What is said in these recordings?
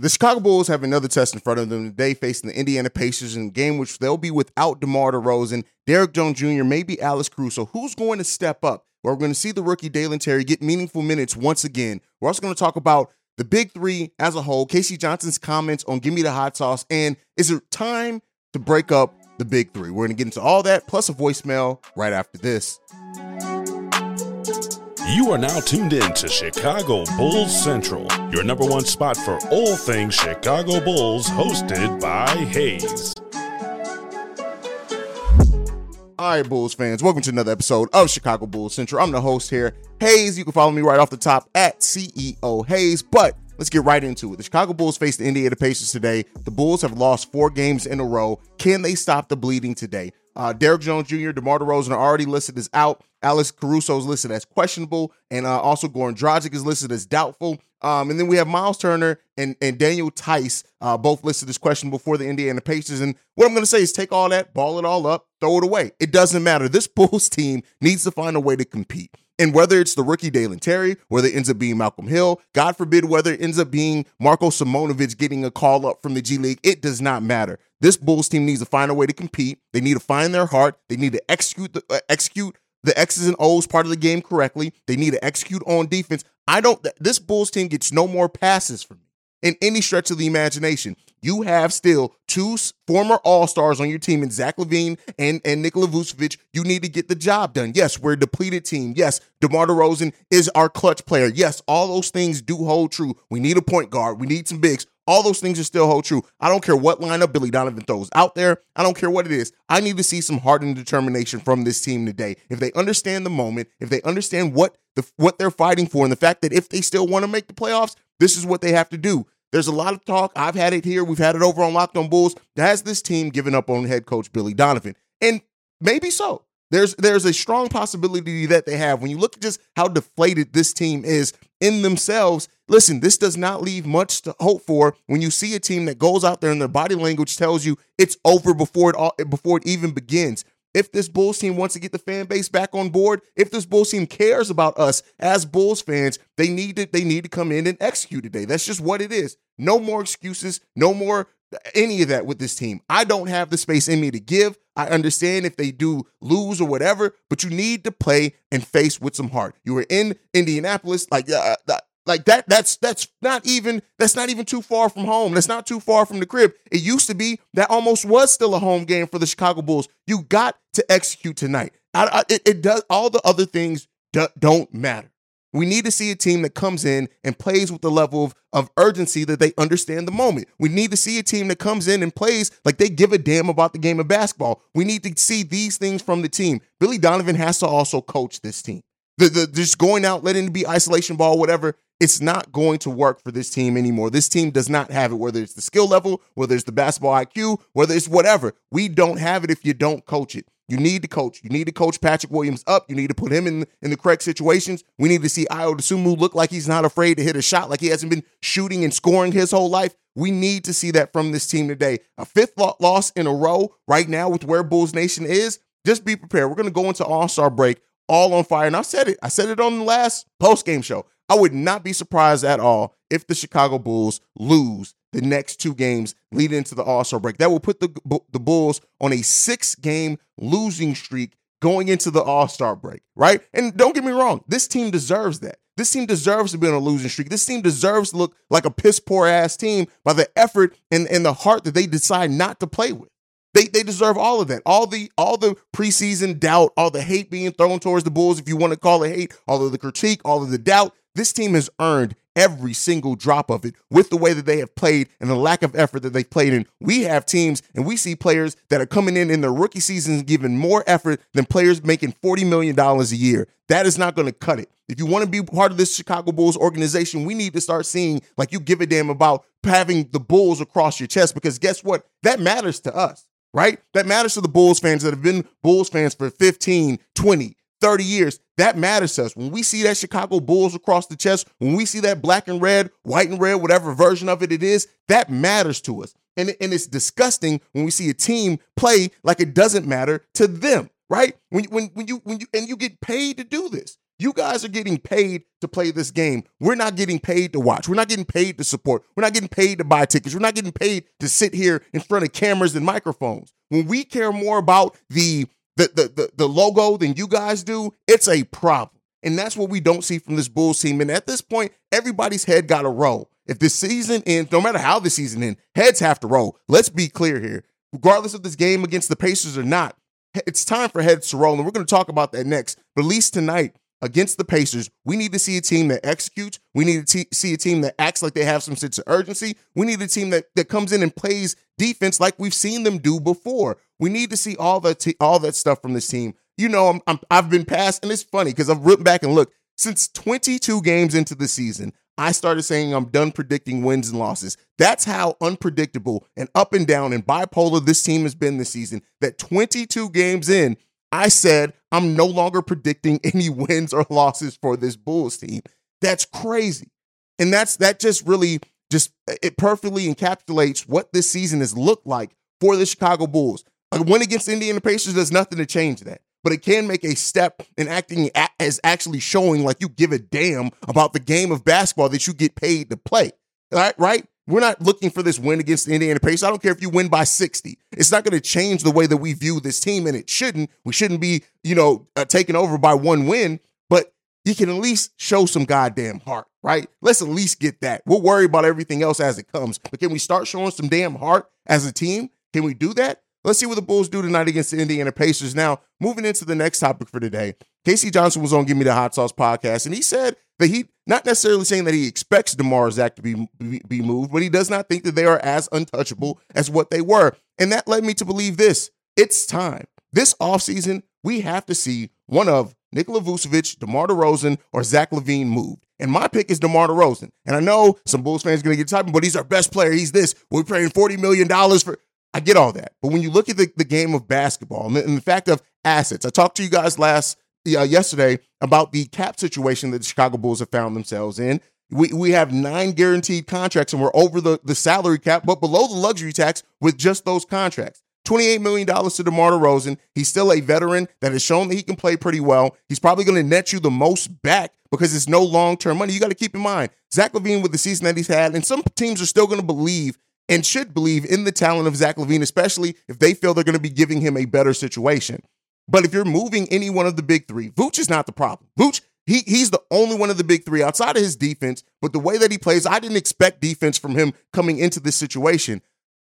the Chicago Bulls have another test in front of them today, facing the Indiana Pacers in a game which they'll be without DeMar DeRozan, Derrick Jones Jr., maybe Alex Caruso. Who's going to step up? We're going to see the rookie Dalen Terry get meaningful minutes once again. We're also going to talk about the big three as a whole, KC Johnson's comments on Give Me the Hot Sauce, and is it time to break up the big three? We're going to get into all that, plus a voicemail right after this. You are now tuned in to Chicago Bulls Central, your number one spot for all things Chicago Bulls, hosted by Haize. All right, Bulls fans, welcome to another episode of Chicago Bulls Central. I'm the host here, Haize. You can follow me right off the top at CEO Haize. But let's get right into it. The Chicago Bulls face the Indiana Pacers today. The Bulls have lost four games in a row. Can they stop the bleeding today? Uh, Derrick Jones Jr., DeMar DeRozan are already listed as out. Alex Caruso is listed as questionable, and uh, also Goran Dragic is listed as doubtful. Um, and then we have Miles Turner and, and Daniel Theis, uh, both listed as questionable for the Indiana Pacers. And what I'm going to say is take all that, ball it all up, throw it away. It doesn't matter. This Bulls team needs to find a way to compete. And whether it's the rookie Dalen Terry, whether it ends up being Malcolm Hill, God forbid, whether it ends up being Marco Simonovic getting a call up from the G League, it does not matter. This Bulls team needs to find a way to compete. They need to find their heart. They need to execute the uh, execute the X's and O's part of the game correctly. They need to execute on defense. I don't. This Bulls team gets no more passes from me in any stretch of the imagination. You have still two former All Stars on your team, in Zach LaVine and and Nikola Vucevic. You need to get the job done. Yes, we're a depleted team. Yes, DeMar DeRozan is our clutch player. Yes, all those things do hold true. We need a point guard. We need some bigs. All those things are still hold true. I don't care what lineup Billy Donovan throws out there. I don't care what it is. I need to see some heart and determination from this team today. If they understand the moment, if they understand what the what they're fighting for, and the fact that if they still want to make the playoffs, this is what they have to do. There's a lot of talk. I've had it here. We've had it over on Locked On Bulls. Has this team given up on head coach Billy Donovan? And maybe so. There's there's a strong possibility that they have. When you look at just how deflated this team is in themselves, listen, this does not leave much to hope for when you see a team that goes out there and their body language tells you it's over before it all before it even begins. If this Bulls team wants to get the fan base back on board, if this Bulls team cares about us as Bulls fans, they need to they need to come in and execute today. That's just what it is. No more excuses, no more any of that with this team. I don't have the space in me to give. I understand if they do lose or whatever, but you need to play and face with some heart. You were in Indianapolis, like uh, like that. That's that's not even that's not even too far from home. That's not too far from the crib. It used to be that almost was still a home game for the Chicago Bulls. You got to execute tonight. I, I, it, it does all the other things do, don't matter. We need to see a team that comes in and plays with the level of, of urgency that they understand the moment. We need to see a team that comes in and plays like they give a damn about the game of basketball. We need to see these things from the team. Billy Donovan has to also coach this team. The, the just going out, letting it be isolation ball, whatever. It's not going to work for this team anymore. This team does not have it, whether it's the skill level, whether it's the basketball IQ, whether it's whatever. We don't have it if you don't coach it. You need to coach. You need to coach Patrick Williams up. You need to put him in, in the correct situations. We need to see Ayo Dosunmu look like he's not afraid to hit a shot, like he hasn't been shooting and scoring his whole life. We need to see that from this team today. A fifth loss in a row right now with where Bulls Nation is. Just be prepared. We're going to go into All Star break all on fire. And I said it. I said it on the last post game show. I would not be surprised at all if the Chicago Bulls lose the next two games leading into the All Star break. That will put the the Bulls on a six game losing streak going into the All Star break, right? And don't get me wrong, this team deserves that. This team deserves to be on a losing streak. This team deserves to look like a piss poor ass team by the effort and, and the heart that they decide not to play with. They, they deserve all of that. All the all the preseason doubt, all the hate being thrown towards the Bulls, if you want to call it hate, all of the critique, all of the doubt. This team has earned every single drop of it with the way that they have played and the lack of effort that they've played in. We have teams and we see players that are coming in in their rookie seasons giving more effort than players making $40 million a year. That is not going to cut it. If you want to be part of this Chicago Bulls organization, we need to start seeing like you give a damn about having the Bulls across your chest because guess what? That matters to us, right? That matters to the Bulls fans that have been Bulls fans for 15, 20, 30 years, that matters to us. When we see that Chicago Bulls across the chest, when we see that black and red, white and red, whatever version of it it is, that matters to us. And, and it's disgusting when we see a team play like it doesn't matter to them, right? When, when, when you when you and you get paid to do this. You guys are getting paid to play this game. We're not getting paid to watch. We're not getting paid to support. We're not getting paid to buy tickets. We're not getting paid to sit here in front of cameras and microphones. When we care more about the the the the, the logo than you guys do, it's a problem. And that's what we don't see from this Bulls team. And at this point, everybody's head got to roll. If this season ends, no matter how the season ends, heads have to roll. Let's be clear here. Regardless of this game against the Pacers or not, it's time for heads to roll. And we're going to talk about that next. But at least tonight, against the Pacers, we need to see a team that executes. We need to t- see a team that acts like they have some sense of urgency. We need a team that, that comes in and plays defense like we've seen them do before. We need to see all that t- all that stuff from this team. You know, i have been past, and it's funny because I've written back and looked since 22 games into the season. I started saying I'm done predicting wins and losses. That's how unpredictable and up and down and bipolar this team has been this season. That 22 games in, I said I'm no longer predicting any wins or losses for this Bulls team. That's crazy. And that's that just really just it perfectly encapsulates what this season has looked like for the Chicago Bulls. A win against Indiana Pacers does nothing to change that but it can make a step in acting as actually showing like you give a damn about the game of basketball that you get paid to play. Right? Right? We're not looking for this win against the Indiana Pacers. I don't care if you win by 60. It's not going to change the way that we view this team, and it shouldn't. We shouldn't be, you know, uh, taken over by one win, but you can at least show some goddamn heart, right? Let's at least get that. We'll worry about everything else as it comes. But can we start showing some damn heart as a team? Can we do that? Let's see what the Bulls do tonight against the Indiana Pacers. Now, moving into the next topic for today, KC Johnson was on Give Me the Hot Sauce podcast, and he said that he, not necessarily saying that he expects DeMar Zach to be, be, be moved, but he does not think that they are as untouchable as what they were. And that led me to believe this. It's time. This offseason, we have to see one of Nikola Vucevic, DeMar DeRozan, or Zach LaVine moved. And my pick is DeMar DeRozan. And I know some Bulls fans are going to get typing, but he's our best player. He's this. We're paying $40 million for. I get all that. But when you look at the, the game of basketball and the, and the fact of assets, I talked to you guys last uh, yesterday about the cap situation that the Chicago Bulls have found themselves in. We, we have nine guaranteed contracts and we're over the, the salary cap, but below the luxury tax with just those contracts. $28 million to DeMar DeRozan. He's still a veteran that has shown that he can play pretty well. He's probably going to net you the most back because it's no long term money. You got to keep in mind, Zach LaVine, with the season that he's had, and some teams are still going to believe and should believe in the talent of Zach LaVine, especially if they feel they're going to be giving him a better situation. But if you're moving any one of the big three, Vooch is not the problem. Vooch, he, he's the only one of the big three outside of his defense. But the way that he plays, I didn't expect defense from him coming into this situation.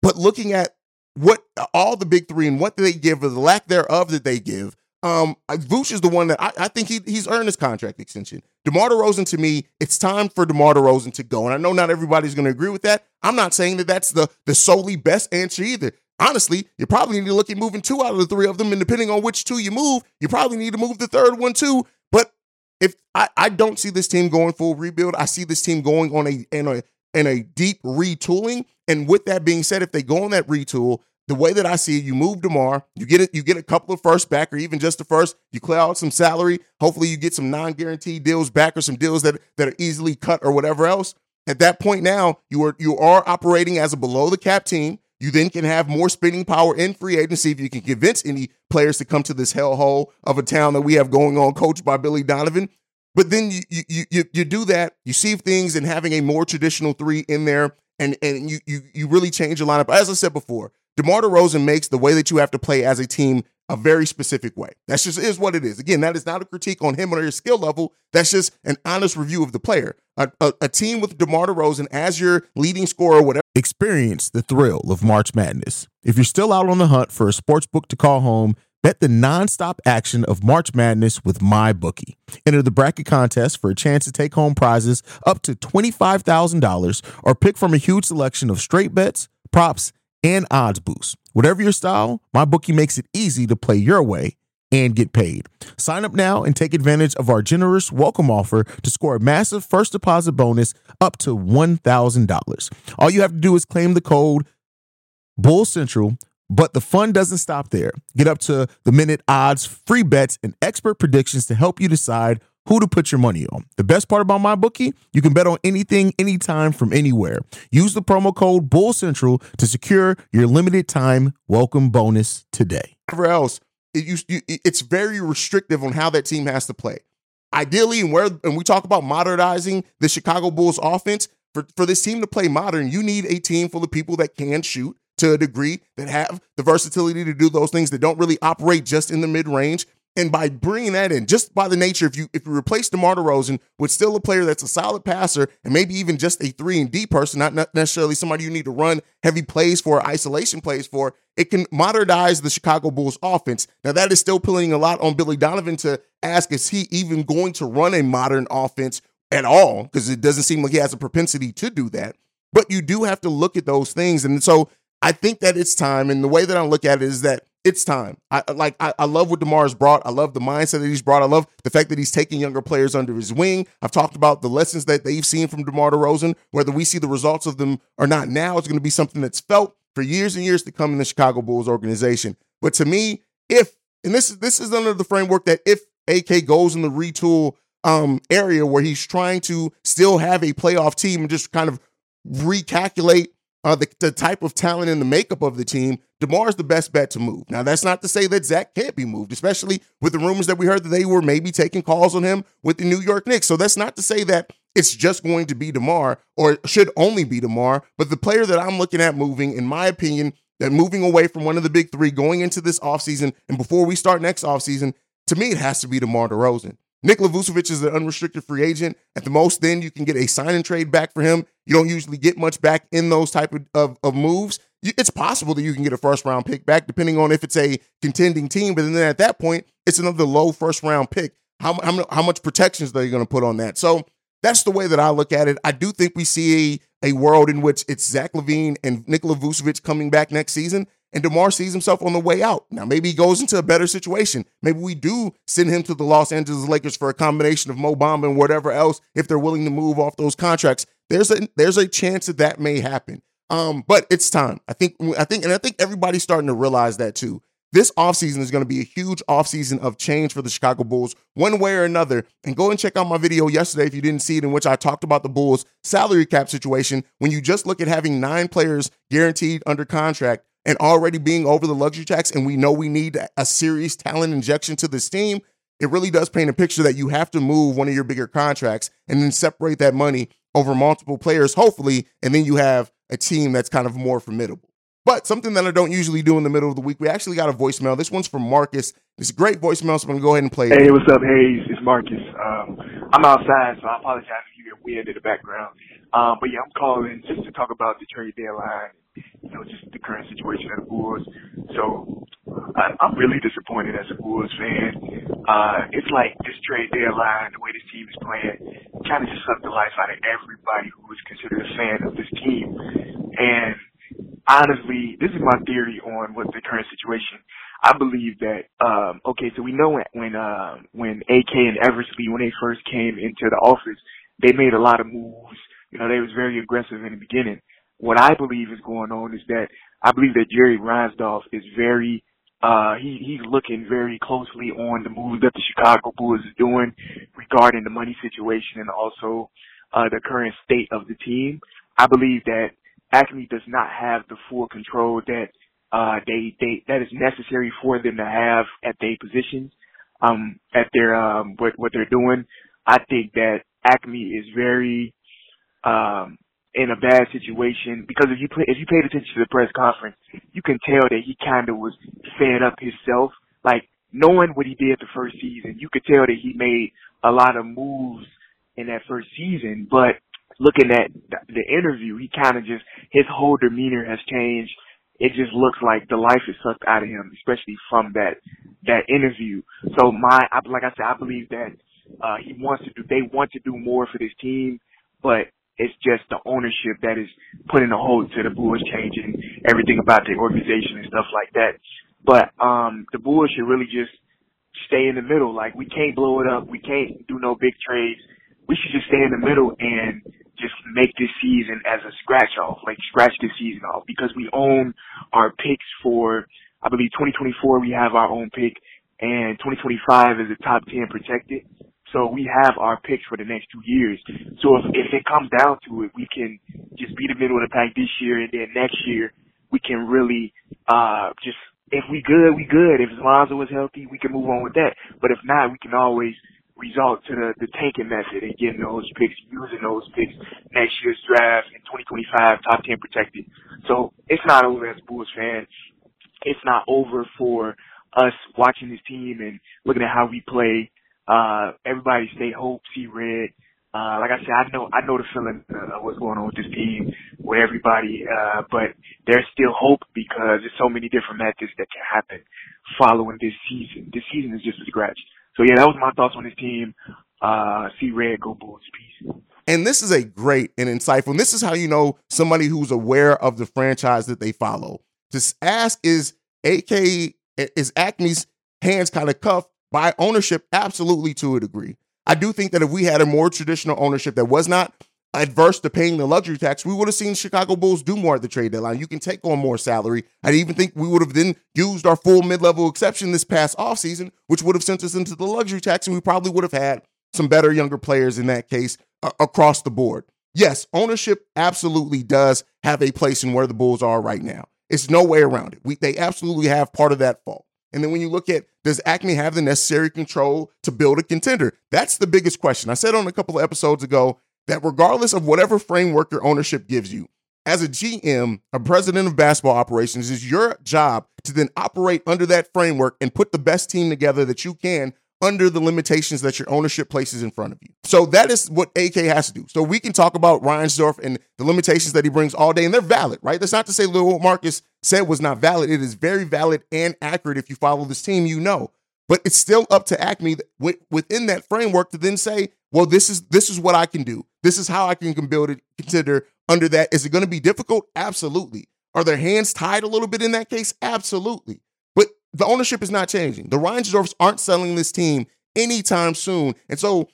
But looking at what all the big three and what they give or the lack thereof that they give, um, Vooch is the one that I, I think he, he's earned his contract extension. DeMar DeRozan, to me, it's time for DeMar DeRozan to go. And I know not everybody's going to agree with that. I'm not saying that that's the, the solely best answer either. Honestly, you probably need to look at moving two out of the three of them. And depending on which two you move, you probably need to move the third one too. But if I, I don't see this team going full rebuild, I see this team going on a in a in a deep retooling. And with that being said, if they go on that retool, the way that I see it, you move Demar, you get it, you get a couple of first back, or even just the first. You clear out some salary. Hopefully, you get some non-guaranteed deals back, or some deals that that are easily cut, or whatever else. At that point, now you are you are operating as a below the cap team. You then can have more spending power in free agency if you can convince any players to come to this hellhole of a town that we have going on, coached by Billy Donovan. But then you you you you do that, you see things and having a more traditional three in there, and and you you you really change your lineup. As I said before, DeMar DeRozan makes the way that you have to play as a team a very specific way. That's just is what it is. Again, that is not a critique on him or his skill level. That's just an honest review of the player. A, a, a team with DeMar DeRozan as your leading scorer, whatever. Experience the thrill of March Madness. If you're still out on the hunt for a sports book to call home, bet the nonstop action of March Madness with MyBookie. Enter the bracket contest for a chance to take home prizes up to $25,000 or pick from a huge selection of straight bets, props, and odds boost. Whatever your style, my bookie makes it easy to play your way and get paid. Sign up now and take advantage of our generous welcome offer to score a massive first deposit bonus up to $1,000. All you have to do is claim the code Bull Central, but the fun doesn't stop there. Get up to the minute odds, free bets, and expert predictions to help you decide who to put your money on. The best part about my bookie, you can bet on anything, anytime, from anywhere. Use the promo code Bull Central to secure your limited time welcome bonus today. Whatever else, it, you, you, it's very restrictive on how that team has to play. ideally, and where and we talk about modernizing the Chicago Bulls offense, for, for this team to play modern, you need a team full of people that can shoot to a degree, that have the versatility to do those things, that don't really operate just in the mid range. And by bringing that in, just by the nature, if you if you replace DeMar DeRozan with still a player that's a solid passer and maybe even just a three and D person, not, necessarily somebody you need to run heavy plays for, isolation plays for, it can modernize the Chicago Bulls offense. Now that is still pulling a lot on Billy Donovan to ask, is he even going to run a modern offense at all? Because it doesn't seem like he has a propensity to do that. But you do have to look at those things. And so I think that it's time. And the way that I look at it is that it's time. I like I, I love what DeMar's brought. I love the mindset that he's brought. I love the fact that he's taking younger players under his wing. I've talked about the lessons that they've seen from DeMar DeRozan. Whether we see the results of them or not now, it's going to be something that's felt for years and years to come in the Chicago Bulls organization. But to me, if and this is this is under the framework that if AK goes in the retool um, area where he's trying to still have a playoff team and just kind of recalculate uh, the, the type of talent and the makeup of the team, DeMar is the best bet to move. Now, that's not to say that Zach can't be moved, especially with the rumors that we heard that they were maybe taking calls on him with the New York Knicks. So that's not to say that it's just going to be DeMar or should only be DeMar. But the player that I'm looking at moving, in my opinion, that moving away from one of the big three going into this offseason and before we start next offseason, to me, it has to be DeMar DeRozan. Nikola Vucevic is an unrestricted free agent. At the most, then you can get a sign and trade back for him. You don't usually get much back in those type of, of, of moves. It's possible that you can get a first round pick back, depending on if it's a contending team. But then at that point, it's another low first round pick. How, how, how much protections are they going to put on that? So that's the way that I look at it. I do think we see a, a world in which it's Zach LaVine and Nikola Vucevic coming back next season and DeMar sees himself on the way out. Now, maybe he goes into a better situation. Maybe we do send him to the Los Angeles Lakers for a combination of Mo Bamba and whatever else if they're willing to move off those contracts. There's a there's a chance that that may happen. Um, but it's time. I think I think and I think everybody's starting to realize that too. This offseason is going to be a huge offseason of change for the Chicago Bulls, one way or another. And go and check out my video yesterday if you didn't see it, in which I talked about the Bulls' salary cap situation. When you just look at having nine players guaranteed under contract, and already being over the luxury tax, and we know we need a serious talent injection to this team, it really does paint a picture that you have to move one of your bigger contracts and then separate that money over multiple players, hopefully, and then you have a team that's kind of more formidable. But something that I don't usually do in the middle of the week, we actually got a voicemail. This one's from Marcus. It's a great voicemail, so I'm gonna go ahead and play it. Hey, what's up, Haize? It's Marcus. Um, I'm outside, so I apologize if you hear wind in the background. Um, but yeah, I'm calling just to talk about the trade deadline you know, just the current situation of the Bulls. So I, I'm really disappointed as a Bulls fan. Uh, it's like this trade deadline, the way this team is playing, kind of just sucked the life out of everybody who was considered a fan of this team. And honestly, this is my theory on what the current situation. I believe that um okay, so we know when when uh, when AK and Eversley when they first came into the office, they made a lot of moves. You know, they was very aggressive in the beginning what I believe is going on is that I believe that Jerry Reinsdorf is very uh he he's looking very closely on the moves that the Chicago Bulls is doing regarding the money situation and also uh the current state of the team. I believe that Acme does not have the full control that uh they they that is necessary for them to have at their positions um at their um what what they're doing. I think that Acme is very um in a bad situation because if you play, if you paid attention to the press conference, you can tell that he kind of was fed up himself. Like knowing what he did the first season, you could tell that he made a lot of moves in that first season. But looking at the interview, he kind of just his whole demeanor has changed. It just looks like the life is sucked out of him, especially from that that interview. So my, like I said, I believe that uh he wants to do. They want to do more for this team, but it's just the ownership that is putting a hold to the Bulls changing everything about the organization and stuff like that. But um the Bulls should really just stay in the middle. Like we can't blow it up. We can't do no big trades. We should just stay in the middle and just make this season as a scratch off, like scratch this season off because we own our picks for, I believe 2024 we have our own pick and 2025 is a top 10 protected. So we have our picks for the next two years. So if, if it comes down to it, we can just be the middle of the pack this year and then next year we can really, uh, just, if we good, we good. If Lonzo is healthy, we can move on with that. But if not, we can always result to the, the tanking method and getting those picks, using those picks next year's draft in 2025, top 10 protected. So it's not over as Bulls fan. It's not over for us watching this team and looking at how we play. Uh, everybody stay hope, see red. Uh, like I said, I know, I know the feeling uh, what's going on with this team, with everybody, uh, but there's still hope because there's so many different methods that can happen following this season. This season is just a scratch. So yeah, that was my thoughts on this team. Uh, see red, go Bulls, peace. And this is a great and insightful. And this is how you know somebody who's aware of the franchise that they follow. Just ask is AK is Acme's hands kind of cuffed by ownership? Absolutely to a degree. I do think that if we had a more traditional ownership that was not adverse to paying the luxury tax, we would have seen Chicago Bulls do more at the trade deadline. You can take on more salary. I even think we would have then used our full mid-level exception this past offseason, which would have sent us into the luxury tax, and we probably would have had some better younger players in that case uh, across the board. Yes, ownership absolutely does have a place in where the Bulls are right now. It's no way around it. We, they absolutely have part of that fault. And then when you look at does Acme have the necessary control to build a contender? That's the biggest question. I said on a couple of episodes ago that regardless of whatever framework your ownership gives you, as a GM, a president of basketball operations, is your job to then operate under that framework and put the best team together that you can under the limitations that your ownership places in front of you. So that is what AK has to do. So we can talk about Reinsdorf and the limitations that he brings all day, and they're valid, right? That's not to say Lil Marcus said was not valid. It is very valid and accurate. If you follow this team, you know. But it's still up to Acme within that framework to then say, well, this is this is what I can do. This is how I can build it. Consider under that. Is it going to be difficult? Absolutely. Are their hands tied a little bit in that case? Absolutely the ownership is not changing. The Reinsdorfs aren't selling this team anytime soon. And so,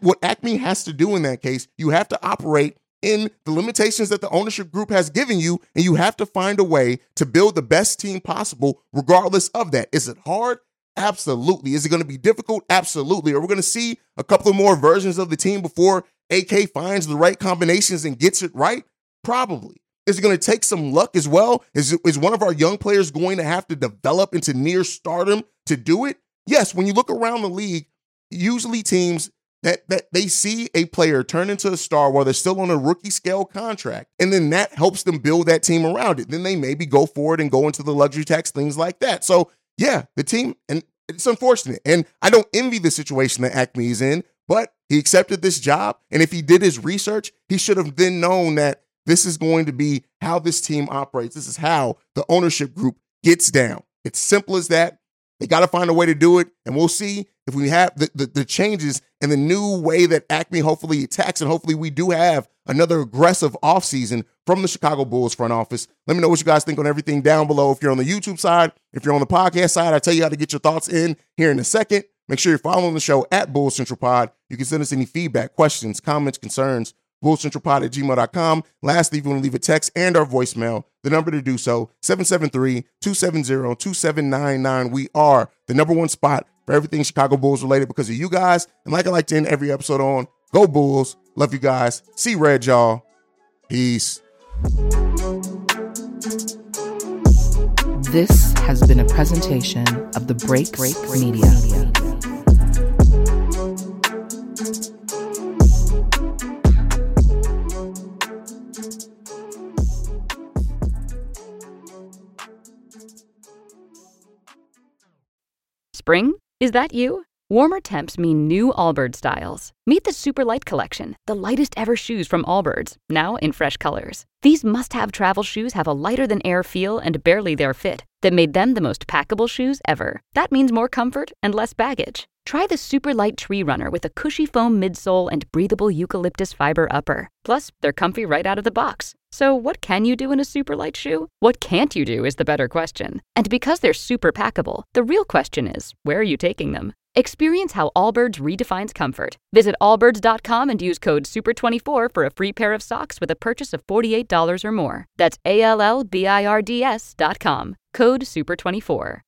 what Acme has to do in that case, you have to operate in the limitations that the ownership group has given you, and you have to find a way to build the best team possible, regardless of that. Is it hard? Absolutely. Is it going to be difficult? Absolutely. Are we going to see a couple of more versions of the team before AK finds the right combinations and gets it right? Probably. Is it going to take some luck as well? Is, is one of our young players going to have to develop into near stardom to do it? Yes, when you look around the league, usually teams that, that they see a player turn into a star while they're still on a rookie scale contract, and then that helps them build that team around it. Then they maybe go forward and go into the luxury tax, things like that. So, yeah, the team, and it's unfortunate. And I don't envy the situation that Acme is in, but he accepted this job. And if he did his research, he should have then known that this is going to be how this team operates. This is how the ownership group gets down. It's simple as that. They got to find a way to do it. And we'll see if we have the, the, the, changes and the new way that Acme hopefully attacks. And hopefully we do have another aggressive offseason from the Chicago Bulls front office. Let me know what you guys think on everything down below. If you're on the YouTube side, if you're on the podcast side, I'll tell you how to get your thoughts in here in a second. Make sure you're following the show at Bulls Central Pod. You can send us any feedback, questions, comments, concerns bullcentralpod at gmail.com. Lastly, if you want to leave a text and our voicemail, the number to do so, 773-270-2799. We are the number one spot for everything Chicago Bulls related because of you guys. And like I like to end every episode on, go Bulls. Love you guys. See red, y'all. Peace. This has been a presentation of the Break Break Media. Spring? Is that you? Warmer temps mean new Allbirds styles. Meet the Super Light Collection, the lightest ever shoes from Allbirds, now in fresh colors. These must have travel shoes have a lighter than air feel and barely their fit that made them the most packable shoes ever. That means more comfort and less baggage. Try the super light tree runner with a cushy foam midsole and breathable eucalyptus fiber upper. Plus, they're comfy right out of the box. So, what can you do in a super light shoe? What can't you do is the better question. And because they're super packable, the real question is where are you taking them? Experience how Allbirds redefines comfort. Visit allbirds.com and use code SUPER24 for a free pair of socks with a purchase of $48 or more. That's A L L B I R D S.com. Code SUPER24.